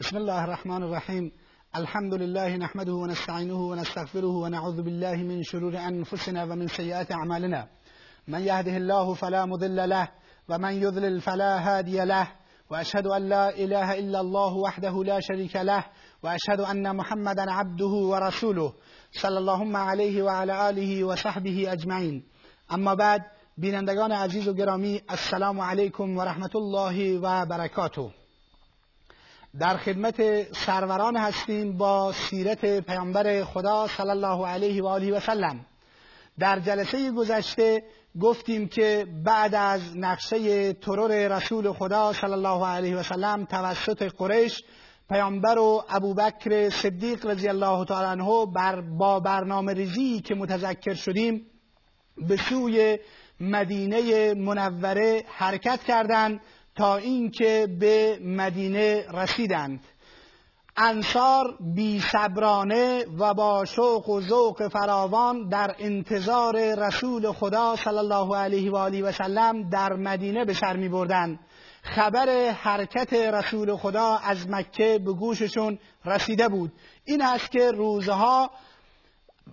بسم الله الرحمن الرحیم الحمد لله نحمده ونستعینه ونستغفره ونعوذ بالله من شرور أنفسنا ومن سیئات أعمالنا. من يهده الله فلا مضل له ومن يضلل فلا هادي له وأشهد أن لا إله إلا الله وحده لا شريك له وأشهد أن محمدا عبده ورسوله. صلى الله عليه وعلى آله وصحبه اجمعین أما بعد بینندگان عزیز و السلام علیکم و رحمت الله و برکاته در خدمت سروران هستیم با سیرت پیامبر خدا صلی الله علیه و آله و سلم. در جلسه گذشته گفتیم که بعد از نقشه ترور رسول خدا صلی الله علیه و سلم توسط قریش پیامبر و ابوبکر صدیق رضی الله تعالی عنه بر با برنامه ریزی که متذکر شدیم به سوی مدینه منوره حرکت کردند تا اینکه به مدینه رسیدند انصار بی صبرانه و با شوق و ذوق فراوان در انتظار رسول خدا صلی الله علیه و آله و سلم در مدینه به سر می بردن. خبر حرکت رسول خدا از مکه به گوششون رسیده بود این است که روزها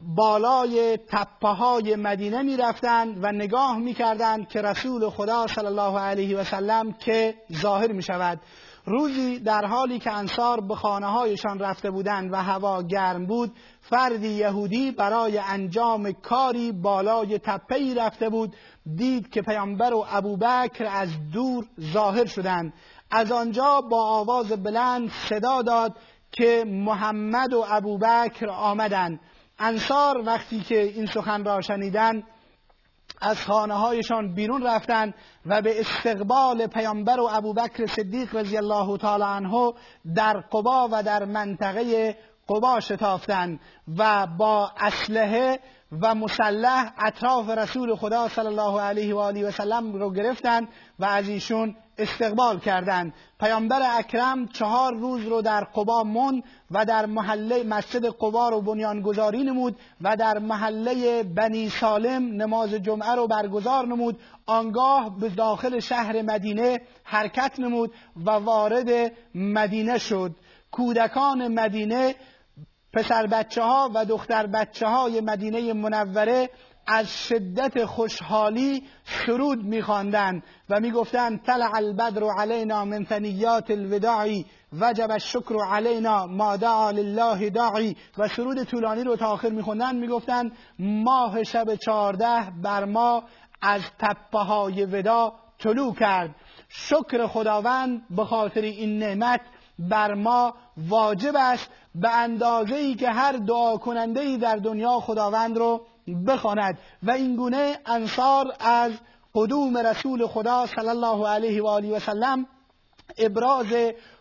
بالای تپه های مدینه می رفتند و نگاه می کردند که رسول خدا صلی الله علیه و سلم که ظاهر می شود روزی در حالی که انصار به خانه هایشان رفته بودند و هوا گرم بود فردی یهودی برای انجام کاری بالای تپه رفته بود دید که پیامبر و ابوبکر از دور ظاهر شدند. از آنجا با آواز بلند صدا داد که محمد و ابوبکر آمدند. انصار وقتی که این سخن را شنیدن از خانه هایشان بیرون رفتند و به استقبال پیامبر و ابوبکر صدیق رضی الله تعالی عنه در قبا و در منطقه قبا شتافتند و با اسلحه و مسلح اطراف رسول خدا صلی الله علیه و آله و سلم رو گرفتند و از ایشون استقبال کردند. پیامبر اکرم چهار روز رو در قبا من و در محله مسجد قبا رو بنیانگذاری نمود و در محله بنی سالم نماز جمعه رو برگزار نمود. آنگاه به داخل شهر مدینه حرکت نمود و وارد مدینه شد. کودکان مدینه پسر بچه ها و دختر بچه های مدینه منوره از شدت خوشحالی سرود میخواندند و می‌گفتند طلع البدر علینا من ثنیات الوداعی وجب الشکر علینا ما دعا لله داعی. و سرود طولانی رو تا آخر میخوندن می‌گفتند ماه شب چهارده بر ما از تپه های ودا طلوع کرد. شکر خداوند به خاطر این نعمت بر ما واجب است. به اندازه ای که هر دعا کننده ای در دنیا خداوند رو بخواند و اینگونه انصار از قدوم رسول خدا صلی الله علیه و آله و سلم ابراز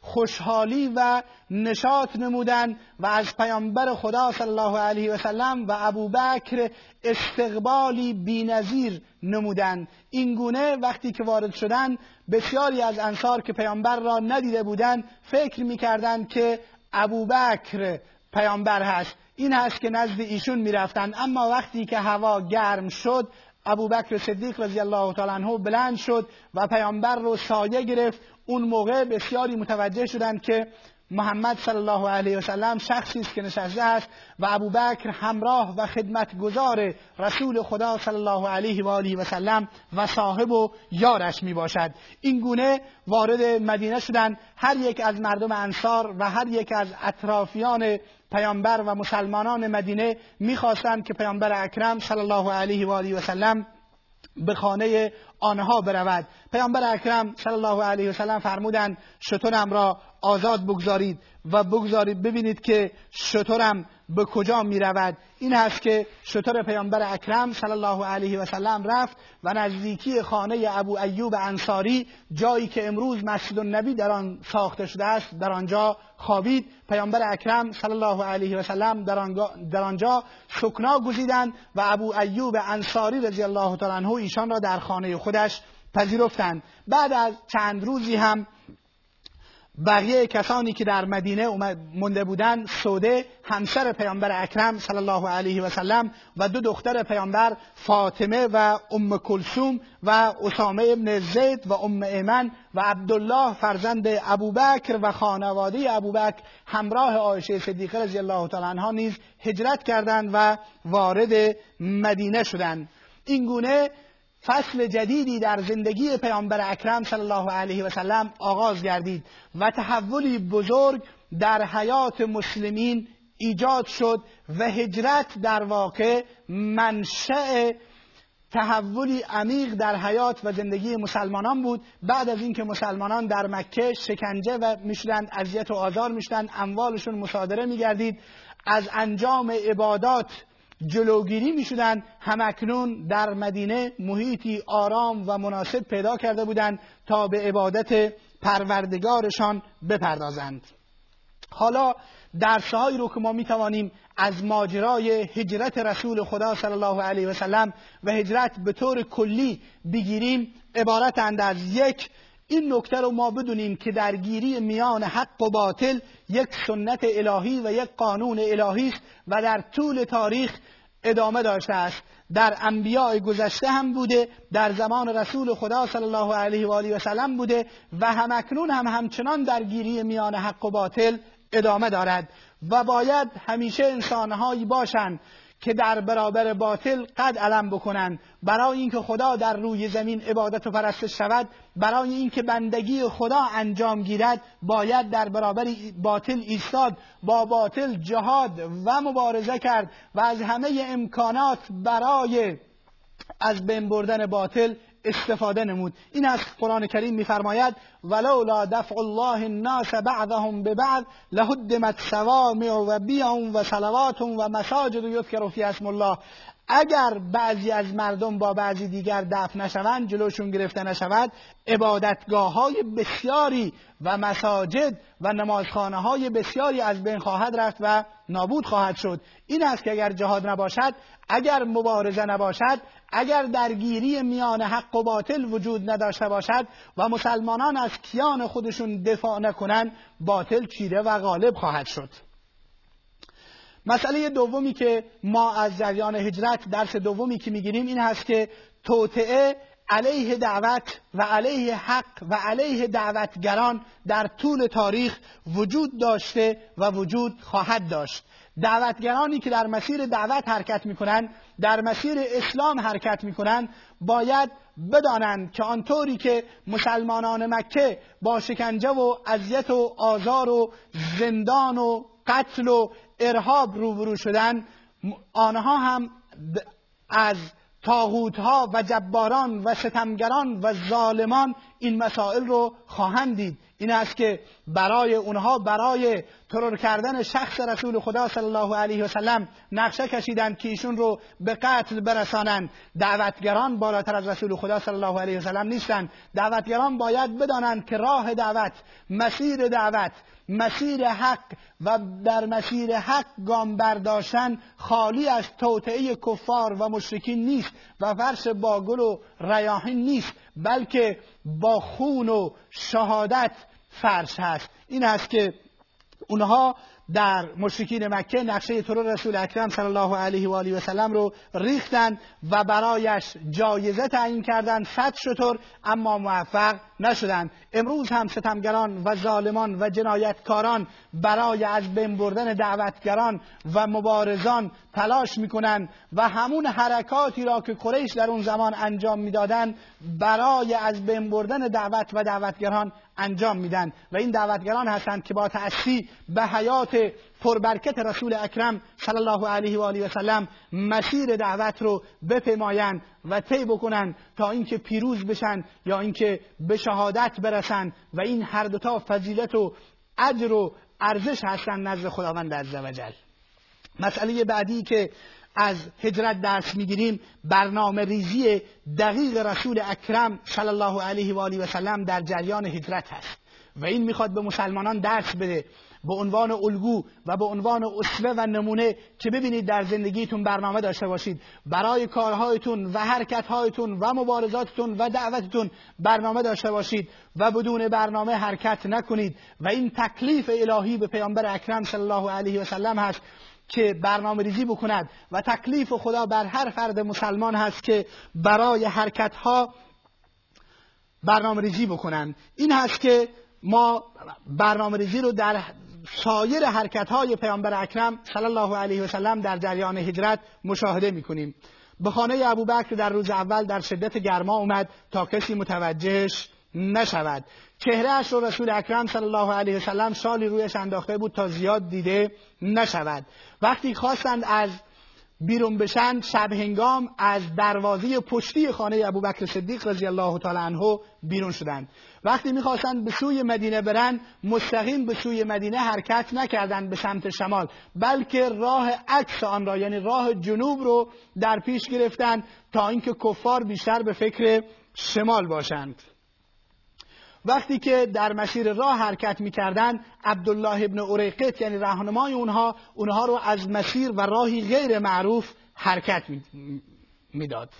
خوشحالی و نشاط نمودن و از پیامبر خدا صلی الله علیه و سلم و ابوبکر استقبالی بینظیر نمودند. اینگونه وقتی که وارد شدند بسیاری از انصار که پیامبر را ندیده بودند فکر می‌کردند که ابوبکر پیامبر هست. این هست که نزد ایشون می‌رفتند. اما وقتی که هوا گرم شد ابوبکر صدیق رضی الله تعالی عنه بلند شد و پیامبر رو سایه گرفت. اون موقع بسیاری متوجه شدند که محمد صلی الله علیه و سلم شخصی است که نشسته است و ابوبکر همراه و خدمتگزار رسول خدا صلی الله علیه و آله و سلم و صاحب و یارش می باشد این گونه وارد مدینه شدند. هر یک از مردم انصار و هر یک از اطرافیان پیامبر و مسلمانان مدینه می‌خواستند که پیامبر اکرم صلی الله علیه و آله و سلم به خانه آنها برود. پیامبر اکرم صلی الله علیه و سلم فرمودند شطورم را آزاد بگذارید و بگذارید ببینید که شطورم به کجا می رود این است که شطور پیامبر اکرم صلی الله علیه و سلم رفت و نزدیکی خانه ابو ایوب انصاری جایی که امروز مسجد النبی در آن ساخته شده است در آنجا خوابید. پیامبر اکرم صلی الله علیه و سلم در آنجا سکنا گزیدند و ابو ایوب انصاری رضی الله تعالی عنه ایشان را در خانه خودش پذیرفتند. بعد از چند روزی هم بقیه کسانی که در مدینه مونده بودند سوده همسر پیامبر اکرم صلی الله علیه و سلم و دو دختر پیامبر فاطمه و ام کلثوم و اسامه ابن زید و ام ایمن و عبدالله فرزند ابوبکر و خانواده ابوبکر همراه عایشه صدیقه رضی الله تعالی عنها نیز هجرت کردند و وارد مدینه شدند. این گونه فصل جدیدی در زندگی پیامبر اکرم صلی الله علیه و سلم آغاز گردید و تحولی بزرگ در حیات مسلمین ایجاد شد و هجرت در واقع منشأ تحولی عمیق در حیات و زندگی مسلمانان بود. بعد از اینکه مسلمانان در مکه شکنجه و می‌شدند اذیت و آزار می‌شدند اموالشون مصادره میگردید. از انجام عبادات جلوگیری می شدن همکنون در مدینه محیطی آرام و مناسب پیدا کرده بودند تا به عبادت پروردگارشان بپردازند. حالا درسهایی رو که ما می توانیم از ماجرای هجرت رسول خدا صلی الله علیه و سلم و هجرت به طور کلی بگیریم عبارتند از یک این نکته رو ما بدونیم که درگیری میان حق و باطل یک سنت الهی و یک قانون الهی است و در طول تاریخ ادامه داشته است. در انبیاء گذشته هم بوده در زمان رسول خدا صلی الله علیه و آله و سلم بوده و همکنون هم همچنان درگیری میان حق و باطل ادامه دارد. و باید همیشه انسانهایی باشند که در برابر باطل قد علم بکنند. برای اینکه خدا در روی زمین عبادت و پرستش شود برای اینکه بندگی خدا انجام گیرد باید در برابر باطل ایستاد. با باطل جهاد و مبارزه کرد و از همه امکانات برای از بین بردن باطل استفاده نمود. این از قرآن کریم میفرماید ولولا دفع الله الناس بعضهم ببعض لهدمت صوامع و بیع و صلوات و مساجد یذکر فی اسم الله. اگر بعضی از مردم با بعضی دیگر دفع نشوند جلوشون گرفته نشود عبادتگاه های بسیاری و مساجد و نمازخانه های بسیاری از بین خواهد رفت و نابود خواهد شد. این است که اگر جهاد نباشد اگر مبارزه نباشد اگر درگیری میان حق و باطل وجود نداشته باشد و مسلمانان از کیان خودشون دفاع نکنند باطل چیره و غالب خواهد شد. مسئله دومی که ما از جریان هجرت درس دومی که می‌گیریم این هست که توطعه علیه دعوت و علیه حق و علیه دعوتگران در طول تاریخ وجود داشته و وجود خواهد داشت. دعوتگرانی که در مسیر دعوت حرکت می‌کنند در مسیر اسلام حرکت می‌کنند باید بدانند که آنطوری که مسلمانان مکه با شکنجه و اذیت و آزار و زندان و قتل و ارهاب روبرو شدن آنها هم از تاغوت ها و جباران و ستمگران و ظالمان این مسائل رو خواهند دید. این است که برای اونها برای ترور کردن شخص رسول خدا صلی الله علیه و سلم نقشه کشیدند که ایشون رو به قتل برسانند. دعوتگران بالاتر از رسول خدا صلی الله علیه و سلم نیستند. دعوتگران باید بدانند که راه دعوت مسیر دعوت مسیر حق و در مسیر حق گام برداشتن خالی از توطعه کفار و مشرکین نیست و فرش با گل و ریاحین نیست بلکه با خون و شهادت فرش هست. این است که اونها در مشرکین مکه نقشه ترور رسول اکرم صلی الله علیه و آله و سلم رو ریختن و برایش جایزه تعیین کردند صد شطور اما موفق نشدند امروز هم ستمگران و ظالمان و جنایتکاران برای از بین بردن دعوتگران و مبارزان تلاش می‌کنند و همون حرکاتی را که قریش در اون زمان انجام می‌دادند برای از بین بردن دعوت و دعوتگران انجام میدن و این دعوتگران هستند که با تأسی به حیات پربرکت رسول اکرم صلی الله علیه و آله و سلم مسیر دعوت رو بپیمایند و طی بکنن تا اینکه پیروز بشن یا اینکه به شهادت برسن و این هر دوتا فضیلت و اجر و ارزش هستند نزد خداوند عزوجل مسئله بعدی که از هجرت درس می‌گیریم برنامه ریزی دقیق رسول اکرم صلی الله علیه و آله و سلم در جریان هجرت هست و این می‌خواد به مسلمانان درس بده به عنوان الگو و به عنوان اسوه و نمونه که ببینید در زندگیتون برنامه داشته باشید. برای کارهایتون و حرکتهایتون و مبارزاتتون و دعوتتون برنامه داشته باشید و بدون برنامه حرکت نکنید. و این تکلیف الهی به پیامبر اکرم صلی الله علیه و سلم هست. که برنامه ریزی بکند و تکلیف خدا بر هر فرد مسلمان هست که برای حرکت ها برنامه ریزی بکنند. این هست که ما برنامه ریزی رو در سایر حرکت های پیامبر اکرم صلی الله علیه و سلم در جریان هجرت مشاهده می‌کنیم. به خانه ابوبکر در روز اول در شدت گرما اومد تا کسی متوجهش نشود. چهرهش رو رسول اکرم صلی الله علیه وسلم شالی رویش انداخته بود تا زیاد دیده نشود. وقتی خواستند از بیرون بشن شب هنگام از دروازه پشتی خانه ابوبکر صدیق رضی الله تعالی عنه بیرون شدند. وقتی می‌خواستند به سوی مدینه برن مستقیم به سوی مدینه حرکت نکردند به سمت شمال بلکه راه عکس آن را یعنی راه جنوب رو در پیش گرفتند تا اینکه کفار بیشتر به فکر شمال باشند. وقتی که در مسیر راه حرکت می‌کردن عبدالله ابن اوریقت یعنی راهنمای اونها اونها رو از مسیر و راهی غیر معروف حرکت می‌داد.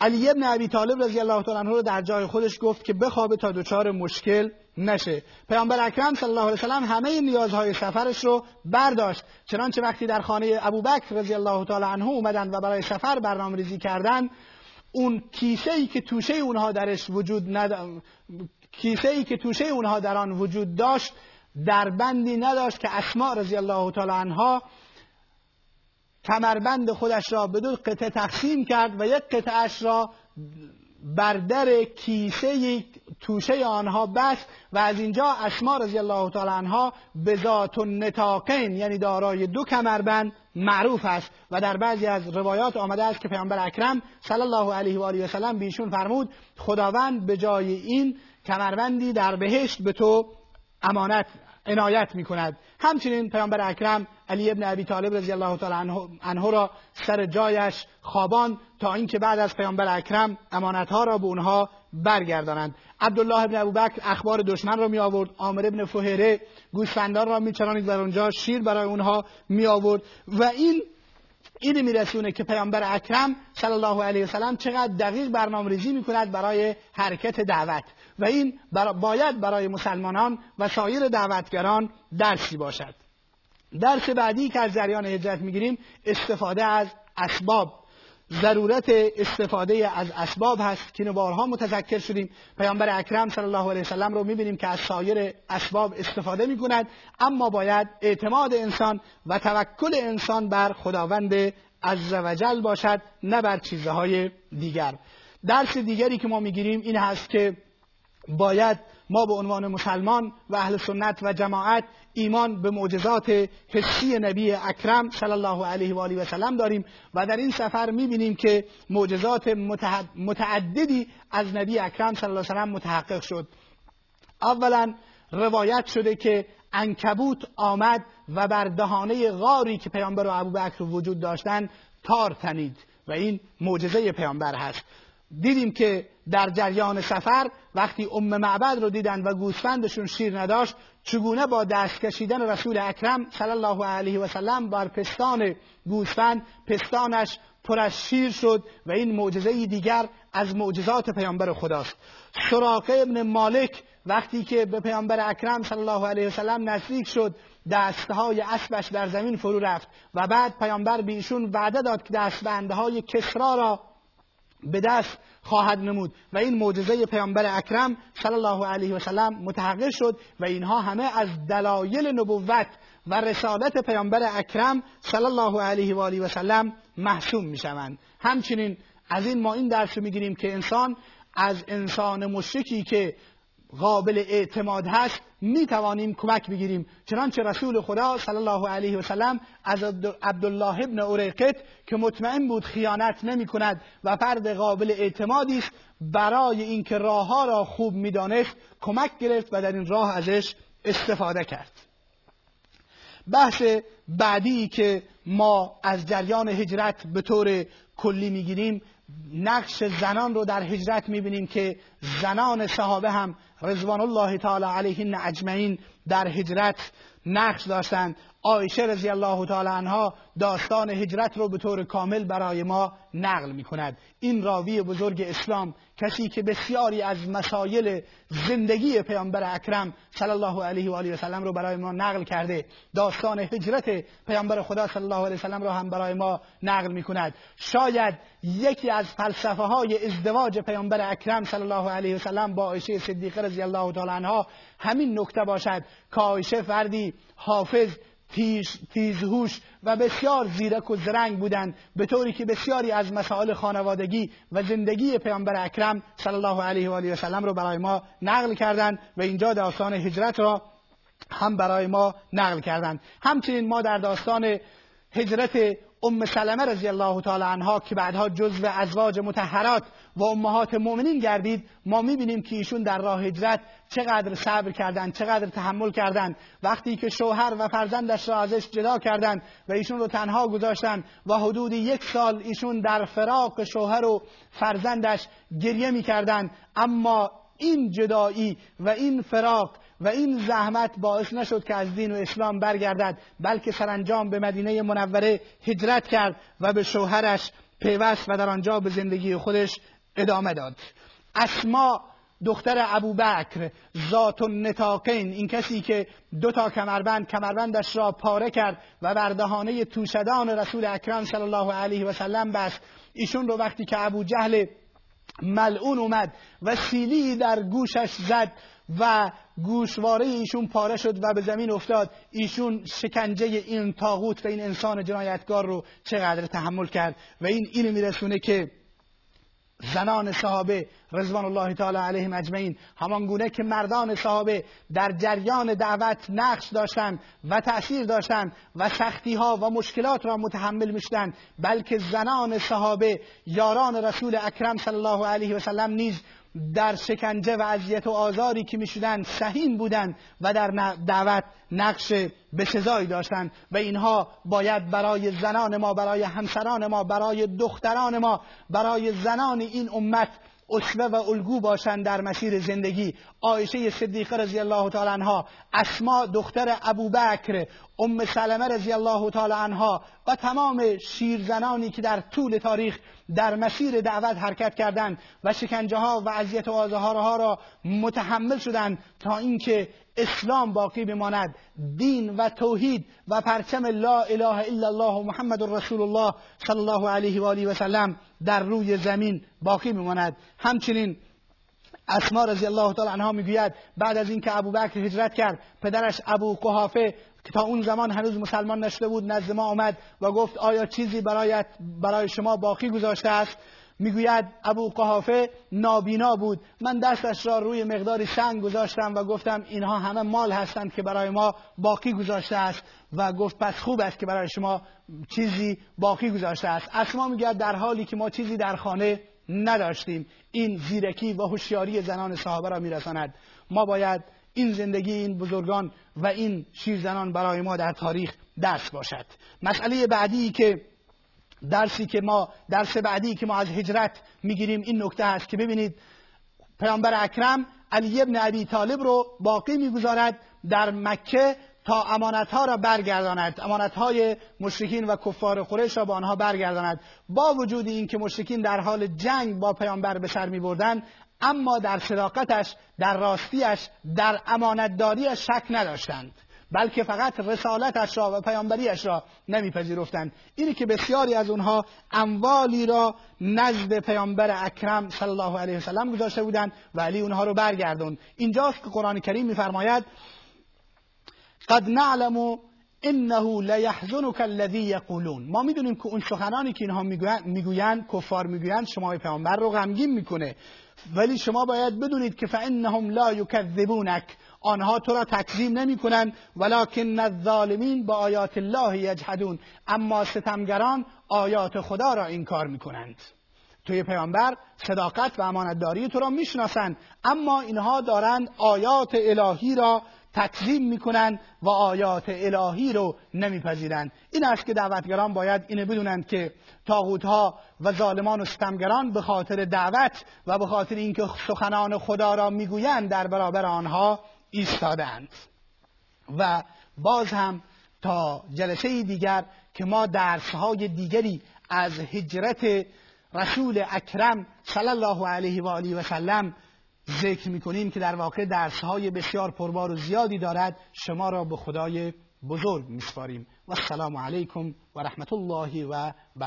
علی ابن ابی طالب رضی الله تعالی عنه رو در جای خودش گفت که بخوابه تا دچار مشکل نشه. پیامبر اکرم صلی الله علیه وسلم همه نیازهای سفرش رو برداشت. چنانچه وقتی در خانه ابوبکر رضی الله تعالی عنه اومدن و برای سفر برنامه‌ریزی کردن اون کیسه ای که توشه اونها درش وجود ند... کیسه ای که توشه اونها در آن وجود داشت در بندی نداشت که اسماء رضی الله تعالی عنها کمربند خودش را به دو قطعه تقسیم کرد و یک قطعش را بر در کیسه توشه آنها بست و از اینجا اسما رضی الله تعالی عنها به ذات نتاقین یعنی دارای دو کمربند معروف است. و در بعضی از روایات آمده است که پیامبر اکرم صلی الله علیه و آله و سلم بیشون فرمود خداوند به جای این کمربندی در بهشت به تو امانت عنایت می کند همچنین پیامبر اکرم علی ابن ابی طالب رضی الله تعالی عنه را سر جایش خوابان تا اینکه بعد از پیامبر اکرم ها را به اونها برگردانند. عبدالله ابن ابوبکر اخبار دشمن را می آورد عامر ابن فهره گوسفندان را میچرانید در اونجا شیر برای اونها می آورد و این این میرسونه که پیامبر اکرم صلی الله علیه وسلم چقدر دقیق برنامه ریزی می‌کند برای حرکت دعوت. و این باید برای مسلمانان و سایر دعوتگران درسی باشد. درس بعدی که از جریان هجرت می‌گیریم استفاده از اسباب. ضرورت استفاده از اسباب هست که بارها متذکر شدیم. پیامبر اکرم صلی الله علیه وسلم رو می‌بینیم که از سایر اسباب استفاده می‌کند. اما باید اعتماد انسان و توکل انسان بر خداوند عزوجل باشد نه بر چیزهای دیگر. درس دیگری که ما می‌گیریم این هست که باید ما به عنوان مسلمان و اهل سنت و جماعت ایمان به معجزات حسی نبی اکرم صلی الله علیه و آله و سلم داریم و در این سفر می‌بینیم که معجزات متعددی از نبی اکرم صلی الله علیه و سلم متحقق شد. اولا روایت شده که انکبوت آمد و بر دهانه غاری که پیامبر و ابوبکر وجود داشتن تار تنید و این معجزه پیامبر هست. دیدیم که در جریان سفر وقتی ام معبد رو دیدن و گوسفندشون شیر نداشت چگونه با دست کشیدن رسول اکرم صلی الله علیه و سلم بر پستان گوسفند پستانش پر از شیر شد و این معجزه دیگر از معجزات پیامبر خداست. سراقه ابن مالک وقتی که به پیامبر اکرم صلی الله علیه و سلم نزدیک شد دستهای اسبش در زمین فرو رفت و بعد پیامبر به ایشون وعده داد که دستبنده های کسرا را به دست خواهد نمود. و این معجزه پیامبر اکرم صلی الله علیه و سلم متحقق شد و اینها همه از دلایل نبوت و رسالت پیامبر اکرم صلی الله علیه و آله و سلم محسوم می‌شوند. همچنین از این ما این درس می‌گیریم که انسان از انسان مشرکی که قابل اعتماد هست می توانیم کمک بگیریم. چنانچه رسول خدا صلی الله علیه و سلم از عبدالله ابن اریقت که مطمئن بود خیانت نمی کند و فرد قابل اعتمادی است برای اینکه راه را خوب می‌دانست کمک گرفت و در این راه ازش استفاده کرد. بحث بعدی که ما از جریان هجرت به طور کلی می‌گیریم نقش زنان رو در هجرت می‌بینیم که زنان صحابه هم رضوان الله تعالی علیهن اجمعین در هجرت نقش داشتند عایشه رضی الله تعالی عنها داستان هجرت رو به طور کامل برای ما نقل می کند این راوی بزرگ اسلام کسی که بسیاری از مسایل زندگی پیامبر اکرم صلی الله علیه و آله و سلم رو برای ما نقل کرده داستان هجرت پیامبر خدا صلی الله علیه و سلم رو هم برای ما نقل می کند شاید یکی از فلسفه های ازدواج پیامبر اکرم صلی الله علیه و سلم با عایشه صدیقه رضی الله تعالی عنها همین نکته باشد که عایشه فردی حافظ تیز، تیزهوش و بسیار زیرک و زرنگ بودند. به طوری که بسیاری از مسائل خانوادگی و زندگی پیامبر اکرم صلی الله علیه و آله و سلم رو برای ما نقل کردند و اینجا داستان هجرت را هم برای ما نقل کردند. همچنین ما در داستان هجرت ام سلمه رضی الله تعالی عنها که بعدها جزو ازواج متحرات و امهات مؤمنین گردید ما می‌بینیم که ایشون در راه هجرت چقدر صبر کردند چقدر تحمل کردند. وقتی که شوهر و فرزندش را ازش جدا کردند و ایشون رو تنها گذاشتند و حدود یک سال ایشون در فراق شوهر و فرزندش گریه می‌کردند. اما این جدایی و این فراق و این زحمت باعث نشد که از دین و اسلام برگردد بلکه سرانجام به مدینه منوره هجرت کرد و به شوهرش پیوست و در آنجا به زندگی خودش ادامه داد. اسما دختر ابوبکر ذات النتاقین این کسی که دو تا کمربند کمربندش را پاره کرد و بر دهانه توشدان رسول اکرم صلی الله علیه و سلم بست. ایشون رو وقتی که ابو جهل ملعون اومد و سیلی در گوشش زد و گوشواره ایشون پاره شد و به زمین افتاد. ایشون شکنجه این تاغوت و این انسان جنایتکار رو چقدر تحمل کرد و این اینو میرسونه که زنان صحابه رضوان الله تعالی علیهم اجمعین همان گونه که مردان صحابه در جریان دعوت نقش داشتند و تأثیر داشتند و سختی ها و مشکلات را متحمل می‌شدند بلکه زنان صحابه یاران رسول اکرم صلی الله علیه و سلم نیز در شکنجه و اذیت و آزاری که می‌شدن سهیم بودند و در دعوت نقش بسزایی داشتند و اینها باید برای زنان ما برای همسران ما برای دختران ما برای زنان این امت اسوه و الگو باشند در مسیر زندگی. عایشه صدیقه رضی الله تعالی عنها اسما دختر ابوبکر ام سلمه رضی الله تعالی عنها و تمام شیرزنانی که در طول تاریخ در مسیر دعوت حرکت کردند و شکنجه ها و اذیت و آزارها را متحمل شدند تا اینکه اسلام باقی بماند. دین و توحید و پرچم لا اله الا الله و محمد رسول الله صلی الله علیه و آله و سلم در روی زمین باقی بماند. همچنین اسما رضی الله تعالی عنها می‌گوید بعد از اینکه ابوبکر هجرت کرد پدرش ابو قحافه که تا اون زمان هنوز مسلمان نشده بود نزد ما آمد و گفت آیا چیزی برایت برای شما باقی گذاشته است؟ می‌گوید ابو قحافه نابینا بود. من دستش را روی مقداری سنگ گذاشتم و گفتم اینها همه مال هستند که برای ما باقی گذاشته است. و گفت پس خوب است که برای شما چیزی باقی گذاشته است. اسما می‌گوید در حالی که ما چیزی در خانه نداشتیم. این زیرکی و هوشیاری زنان صحابه را میرساند. ما باید این زندگی این بزرگان و این شیرزنان برای ما در تاریخ درس باشد. مسئله بعدی که درسی که ما درس بعدی که ما از هجرت می‌گیریم این نکته هست که ببینید پیامبر اکرم علی ابن ابی طالب رو باقی می‌گذارد در مکه تا امانت ها را برگرداند. امانت های مشرکین و کفار قریش را به آنها برگرداند. با وجود اینکه مشرکین در حال جنگ با پیامبر به سر می بردن اما در صداقتش در راستیش در امانتداریش شک نداشتند. بلکه فقط رسالتش را و پیامبریش را نمیپذیرفتند. اینی که بسیاری از اونها اموالی را نزد پیامبر اکرم صلی الله علیه وسلم گذاشته بودند و علی اونها رو برگردوند. اینجاست که قرآن کریم میفرماید قد نعلم انه لیحزنک الذی یقولون. ما می‌دونیم که اون سخنانی که اینها می‌گویند کفار می‌گویند شما پیامبر رو غمگین می‌کنه. ولی شما باید بدونید که فانهم لا یکذبونک. آنها تو را تکذیب نمی کنند ولکن الظالمین با آیات الله یجحدون. اما ستمگران آیات خدا را انکار می کنند توی پیامبر صداقت و امانتداری تو را می‌شناسند اما اینها دارند آیات الهی را تکذیب می‌کنن و آیات الهی رو نمیپذیرند. این است که دعوتگران باید اینو بدونند که ها و ظالمان و ستمگران به خاطر دعوت و به خاطر اینکه سخنان خدا را می‌گویند در برابر آنها ایستادند. و باز هم تا جلسه دیگر که ما درسهای دیگری از هجرت رسول اکرم صلی الله علیه و آله و سلم ذکر می‌کنیم که در واقع درسهای بسیار پربار و زیادی دارد شما را به خدای بزرگ میسپاریم. و السلام علیکم و رحمت الله و برکاته.